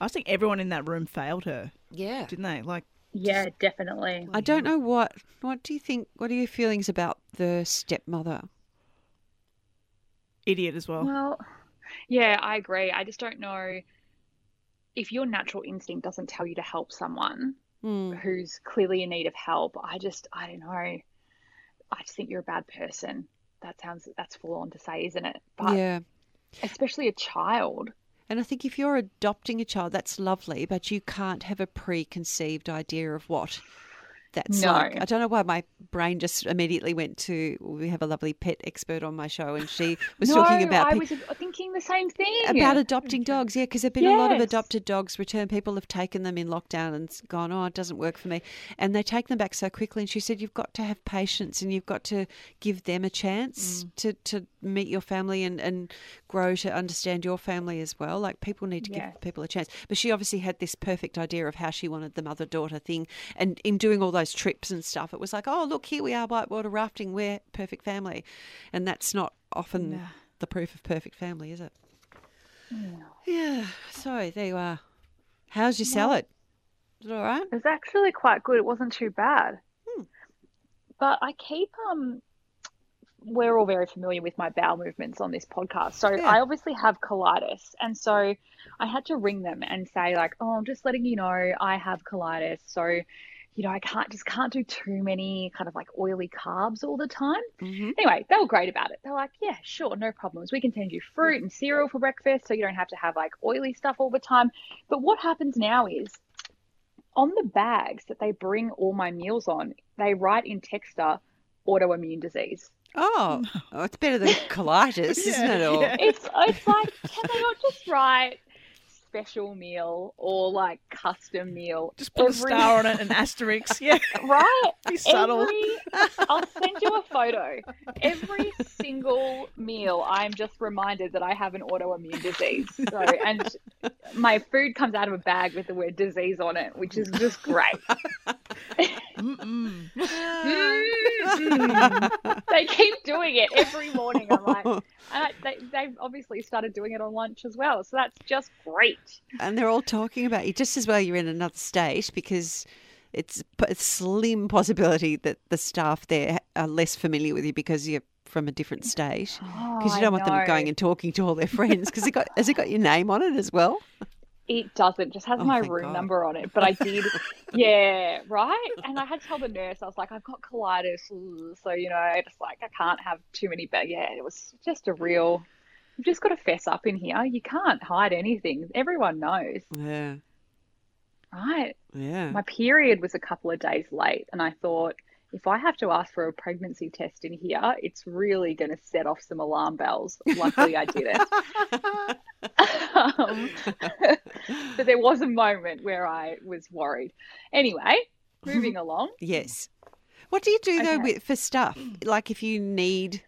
D: I think everyone in that room failed her,
B: yeah.
D: didn't they? Like,
C: Yeah, definitely.
B: I don't know what. What do you think? What are your feelings about the stepmother?
D: idiot as well.
C: Well, yeah, I agree. I just don't know if your natural instinct doesn't tell you to help someone
B: Hmm.
C: who's clearly in need of help. I just, I don't know. I just think you're a bad person. That sounds, that's full on to say, isn't it? But
B: yeah.
C: especially a child.
B: And I think if you're adopting a child, that's lovely, but you can't have a preconceived idea of what that's
C: No.
B: like. I don't know why my brain just immediately went to. We have a lovely pet expert on my show, and she was
C: no,
B: talking about
C: I
B: pe-
C: was thinking the same thing.
B: about adopting dogs. Yeah, because there've been a lot of adopted dogs returned. People have taken them in lockdown and gone, oh, it doesn't work for me, and they take them back so quickly. And she said, you've got to have patience, and you've got to give them a chance
C: Mm.
B: to to meet your family and and grow to understand your family as well. Like people need to
C: Yeah.
B: give people a chance. But she obviously had this perfect idea of how she wanted the mother daughter thing, and in doing all those trips and stuff, it was like, oh, look, here we are whitewater rafting, we're perfect family, and that's not often
D: Nah.
B: the proof of perfect family, is it? Yeah. So there you are. How's your salad? Is it all right?
C: It was actually quite good. It wasn't too bad.
B: Hmm.
C: But I keep um we're all very familiar with my bowel movements on this podcast. So
B: Yeah.
C: I obviously have colitis. And so I had to ring them and say like, "Oh, I'm just letting you know I have colitis." So, you know, I can't just can't do too many kind of like oily carbs all the time.
B: Mm-hmm.
C: Anyway, they were great about it. They're like, yeah, sure, no problems. We can send you fruit and cereal for breakfast so you don't have to have like oily stuff all the time. But what happens now is on the bags that they bring all my meals on, they write in Texter autoimmune disease.
B: Oh, oh, it's better than colitis, isn't it? Or
D: yeah.
C: It's it's like can they not just write special meal or like custom meal?
D: Just put a star on it, an asterisk. Yeah,
C: Right?
D: be subtle.
C: Every, I'll send you a photo. Every single meal, I'm just reminded that I have an autoimmune disease. So, and my food comes out of a bag with the word disease on it, which is just great.
D: Mm-mm.
C: They keep doing it every morning. I'm like, and I, they, they've obviously started doing it on lunch as well. So that's just great.
B: And they're all talking about you just as well. You're in another state because it's a slim possibility that the staff there are less familiar with you because you're from a different state. Because
C: Oh,
B: you don't want them going and talking to all their friends. Because it got has it got your name on it as well?
C: It doesn't. Just has
B: Oh,
C: my room
B: God.
C: number on it. But I did, yeah, right. And I had to tell the nurse. I was like, I've got colitis, so you know, I just like I can't have too many. But yeah, it was just a real. You've just got to fess up in here. You can't hide anything. Everyone knows,
B: Yeah,
C: right?
B: yeah.
C: My period was a couple of days late, and I thought if I have to ask for a pregnancy test in here, it's really going to set off some alarm bells. Luckily, I did it. um, but there was a moment where I was worried. Anyway, moving along.
B: Yes. What do you do though
C: Okay.
B: with for stuff? Like if you need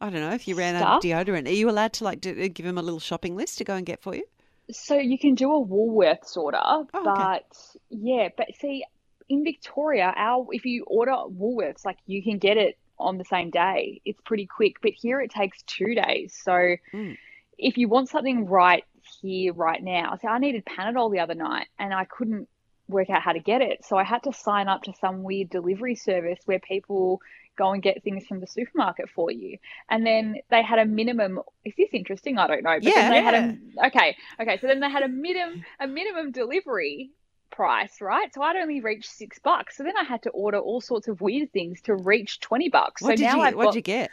B: I don't know if you ran out of deodorant. Are you allowed to like do, give him a little shopping list to go and get for you?
C: So you can do a Woolworths order,
B: Oh, okay.
C: but yeah, but see, in Victoria, our if you order Woolworths, like you can get it on the same day. It's pretty quick, but here it takes two days. So
B: Mm.
C: if you want something right here, right now, so I needed Panadol the other night and I couldn't work out how to get it. So I had to sign up to some weird delivery service where people go and get things from the supermarket for you. And then they had a minimum. Is this interesting? I don't know. But
B: Yeah.
C: then they had a okay, okay. So then they had a minimum a minimum delivery price, right? So I'd only reached six bucks. So then I had to order all sorts of weird things to reach twenty bucks.
B: What
C: so now
B: you
C: I've
B: What
C: got
B: you get?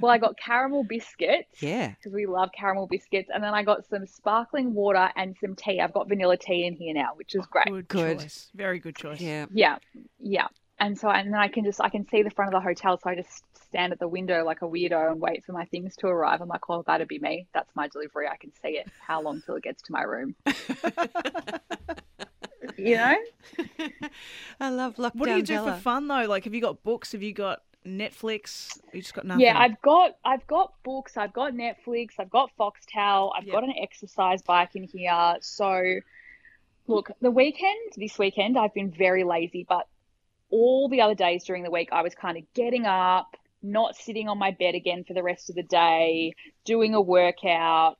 C: well, I got caramel biscuits
B: Yeah.
C: because we love caramel biscuits, and then I got some sparkling water and some tea. I've got vanilla tea in here now, which is oh, great.
D: Good,
B: Good.
D: choice. Very good choice.
B: Yeah.
C: Yeah, yeah. And so, and then I can just, I can see the front of the hotel, so I just stand at the window like a weirdo and wait for my things to arrive. I'm like, oh, that'd be me. That's my delivery. I can see it. How long till it gets to my room? you know?
B: I love lockdown.
D: What do you do
B: Bella.
D: for fun though? Like, have you got books? Have you got Netflix? You just got nothing.
C: Yeah, I've got, I've got books. I've got Netflix. I've got Foxtel. I've
D: Yep.
C: got an exercise bike in here. So, look, the weekend, this weekend, I've been very lazy, but all the other days during the week, I was kind of getting up, not sitting on my bed again for the rest of the day, doing a workout,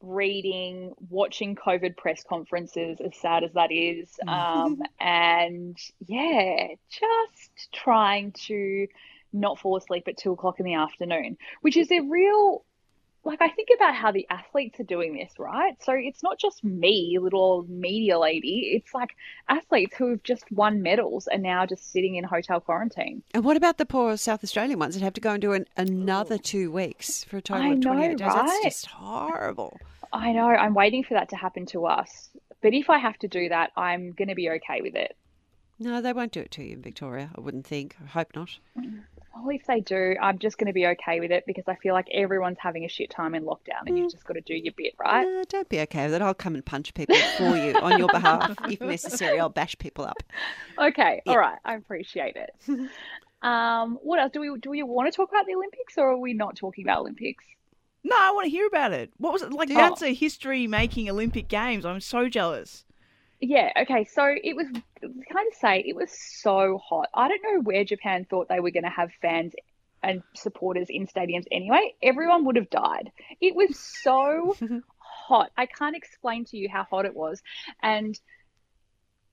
C: reading, watching COVID press conferences, as sad as that is. Um, and yeah, just trying to not fall asleep at two o'clock in the afternoon, which is a real like I think about how the athletes are doing this, right? So it's not just me, little media lady. It's like athletes who have just won medals are now just sitting in hotel quarantine.
B: And what about the poor South Australian ones that have to go and do an, another two weeks for a total
C: I
B: of 28
C: know,
B: days? That's just horrible.
C: I know, I'm waiting for that to happen to us. But if I have to do that, I'm going to be okay with it.
B: No, they won't do it to you in Victoria, I wouldn't think. I hope not. Mm.
C: Well, if they do, I'm just going to be okay with it because I feel like everyone's having a shit time in lockdown and you've just got to do your bit, right?
B: No, don't be okay with it. I'll come and punch people for you on your behalf. If necessary, I'll bash people up.
C: Okay,
B: Yeah.
C: all right, I appreciate it. um, what else do we do? We want to talk about the Olympics, or are we not talking about Olympics?
D: No, I want to hear about it. What was it like?
C: Yeah.
D: That's a history-making Olympic Games. I'm so jealous.
C: Yeah, okay, so it was kind of say it was so hot. I don't know where Japan thought they were going to have fans and supporters in stadiums anyway. Everyone would have died. It was so hot. I can't explain to you how hot it was. And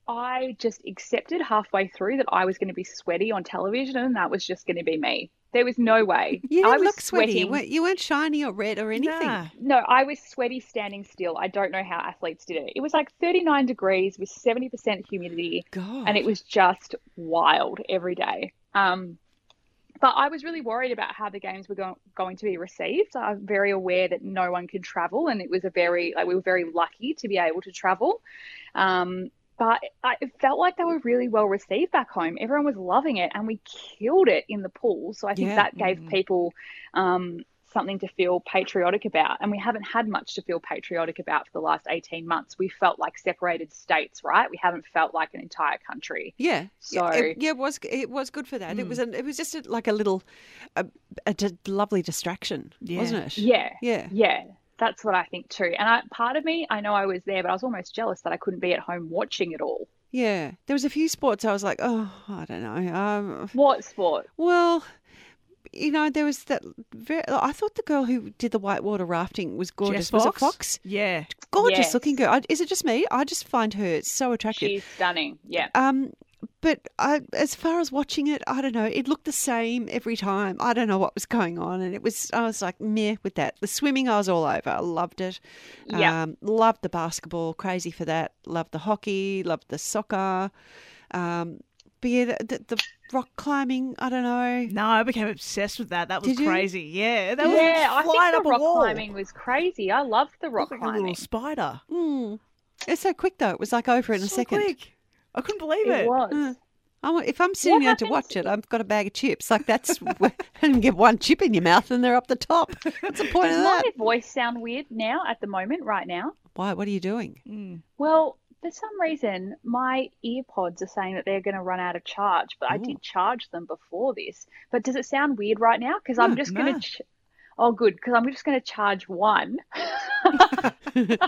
C: I just accepted halfway through that I was going to be sweaty on television and that was just going to be me. There was no way.
B: You
C: I
B: didn't
C: was
B: look sweaty. You weren't, you weren't shiny or red or anything.
D: Nah.
C: No, I was sweaty standing still. I don't know how athletes did it. It was like 39 degrees with 70% humidity,
B: God.
C: and it was just wild every day. Um, but I was really worried about how the games were go- going to be received. I'm very aware that no one could travel, and it was a very like we were very lucky to be able to travel. Um, but I, it felt like they were really well received back home. Everyone was loving it, and we killed it in the pool. So I think
B: Yeah.
C: that gave
D: Mhm.
C: people um, something to feel patriotic about. And we haven't had much to feel patriotic about for the last 18 months. We felt like separated states, right? We haven't felt like an entire country.
B: Yeah,
C: So-
B: yeah, it, yeah, it was it was good for that. It was an, it was just a, like a little, a, a d- lovely distraction,
D: Yeah.
B: wasn't it?
C: Yeah.
B: yeah.
C: Yeah. That's what I think too. And I, part of me, I know I was there, but I was almost jealous that I couldn't be at home watching it all.
B: Yeah, there was a few sports I was like, oh, I don't know. Um,
C: What sport?
B: well, you know, there was that. Very, I thought the girl who did the whitewater rafting was gorgeous.
D: Jess
B: was
D: Fox?
B: it Fox?
D: Yeah.
B: Gorgeous
C: Yes.
B: looking girl. I, is it just me? I just find her so attractive.
C: She's stunning. Yeah.
B: Um, but I, as far as watching it, I don't know. It looked the same every time. I don't know what was going on, and it was. I was like meh with that. The swimming, I was all over. I loved it.
C: Yeah.
B: Um, loved the basketball. Crazy for that. Loved the hockey. Loved the soccer. Um, but yeah, the, the, the rock climbing. I don't know.
D: No, I became obsessed with that. That was crazy. Yeah, that was
C: yeah, I
D: flying
C: think
D: up
C: the rock
D: wall.
C: climbing was crazy. I loved the rock
D: Looked like a
C: climbing.
D: little spider.
B: Hmm. It's so quick though. It was like over in a
D: So
B: second.
D: quick. I couldn't believe
C: It
D: it.
C: was.
B: Uh, I want, if I'm sitting down to
C: happens-
B: watch it, I've got a bag of chips. Like that's, and get one chip in your mouth and they're up the top. What's the point of
C: Does
B: that?
C: my voice sound weird now at the moment, right now?
B: Why? What are you doing?
D: Mm.
C: Well, for some reason, my earpods are saying that they're going to run out of charge, but I did charge them before this. But does it sound weird right now? Because I'm
D: No,
C: just going to. Ch- oh, good, because I'm just going to charge one. and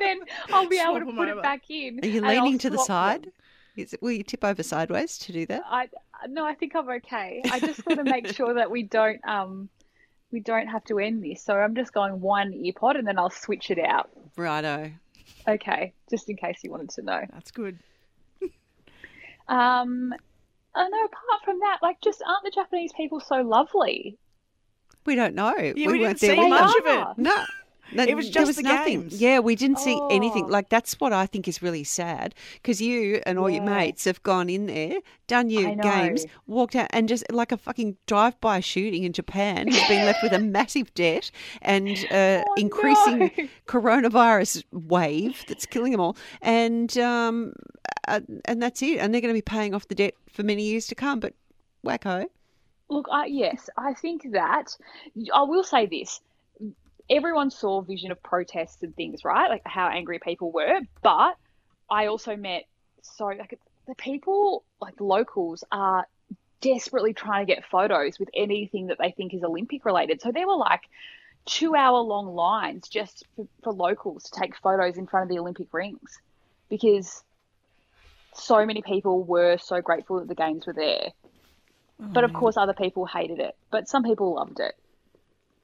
C: then I'll be able to put
D: over.
C: it back in.
B: Are you leaning to the side?
C: them.
B: Is it, will you tip over sideways to do that?
C: I no, I think I'm okay. I just want to make sure that we don't um we don't have to end this. So I'm just going one ear pod and then I'll switch it out.
B: Righto.
C: Okay, just in case you wanted to know.
D: That's good.
C: Um, I know. Apart from that, like, just aren't the Japanese people so lovely?
B: We don't know.
D: Yeah, we,
B: weren't
D: didn't see
B: there
D: much of it.
B: No. No,
D: It was
B: there
D: just
B: was
D: the
B: nothing.
D: games.
B: Yeah, we didn't see anything.
C: Oh.
B: Like that's what I think is really sad because you and all your mates have gone in there, done your games, walked out, and just like a fucking drive-by shooting in Japan, you've been left with a massive debt and uh,
C: Oh,
B: increasing
C: no.
B: coronavirus wave that's killing them all, and um, uh, and that's it. And they're going to be paying off the debt for many years to come. But wacko.
C: Look, I, yes, I think that I will say this. Everyone saw Vision of protests and things, right? Like how angry people were. But I also met so like the people, like locals, are desperately trying to get photos with anything that they think is Olympic related. So there were like two hour long lines just for, for locals to take photos in front of the Olympic rings because so many people were so grateful that the games were there. Oh, but of course, other people hated it. But some people loved it.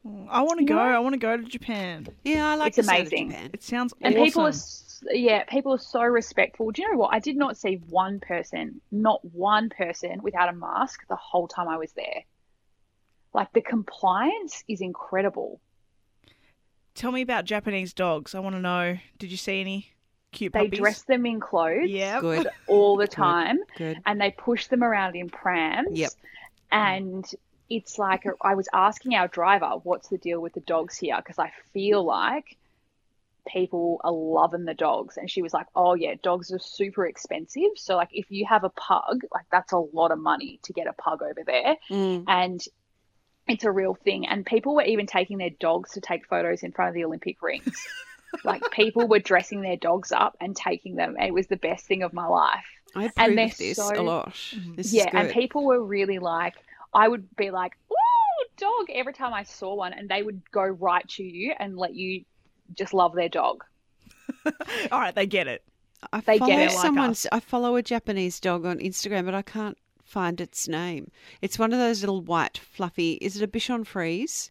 D: Mm, I want to go.
C: know-
D: I want to go to Japan.
B: Yeah, I like
C: It's
B: the sound of
C: amazing.
B: Japan.
D: It sounds
C: And
D: awesome.
C: people are, yeah, people are so respectful. Do you know what? I did not see one person, not one person without a mask the whole time I was there. Like the compliance is incredible.
D: Tell me about Japanese dogs. I want to know. Did you see any cute
C: They
D: puppies?
C: dress them in clothes
D: Yeah.
B: Good,
C: all the time
B: good.
C: and they push them around in prams.
B: Yep.
C: And it's like I was asking our driver, what's the deal with the dogs here? Because I feel like people are loving the dogs. And she was like, oh, yeah, dogs are super expensive. So, like, if you have a pug, like, that's a lot of money to get a pug over there.
B: Mm.
C: And it's a real thing. And people were even taking their dogs to take photos in front of the Olympic rings. like, people were dressing their dogs up and taking them. It was the best thing of my life.
B: I approve
C: And they're
B: this
C: so-
B: a lot. Mhm. This
C: yeah, and people were really like, I would be like, "Ooh, dog!" every time I saw one, and they would go right to you and let you just love their dog.
D: All right, they get it.
B: I
C: They
B: follow
C: get
D: it
B: someone's.
D: us.
B: I follow a Japanese dog on Instagram, but I can't find its name. It's one of those little white, fluffy. Is it a Bichon Frise?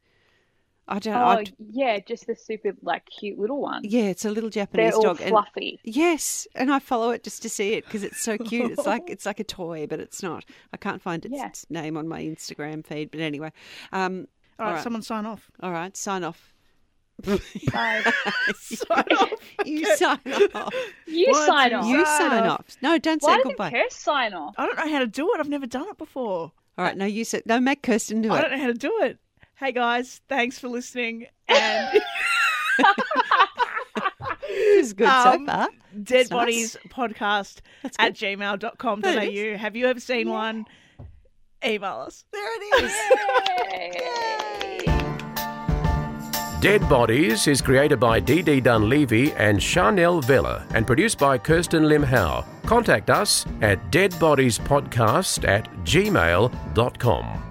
B: I don't.
C: Oh,
B: I,
C: yeah, just the super like cute little one.
B: yeah, it's a little Japanese They're
C: all
B: dog. and-
C: fluffy.
B: yes, and I follow it just to see it because it's so cute. It's like it's like a toy, but it's not. I can't find its
C: Yeah.
B: name on my Instagram feed. But anyway, um,
D: All right,
B: All right.
D: someone sign off.
B: all right, sign off.
C: Bye.
D: Sign off.
B: you sign off.
C: You
D: One,
C: sign off.
B: You
D: Sign
B: sign
D: off.
B: off. No, don't
C: Why
B: say
C: doesn't
B: goodbye.
C: Kirst sign off?
D: I don't know how to do it. I've never done it before.
B: All right, no, you say no. Make Kirsten do it.
D: I don't know how to do it. Hey guys, thanks for listening. And
B: This is good
D: Um,
B: so far.
D: Dead
B: That's nice.
D: Bodies Podcast
B: That's
D: at
B: good.
D: gmail.com.au.
B: There it
D: Have you ever seen one? Email us.
B: There it is.
C: Yay.
A: Dead Bodies is created by DD Dunleavy and Chanel Vella and produced by Kirsten Lim Howe. Contact us at deadbodiespodcast at gmail.com.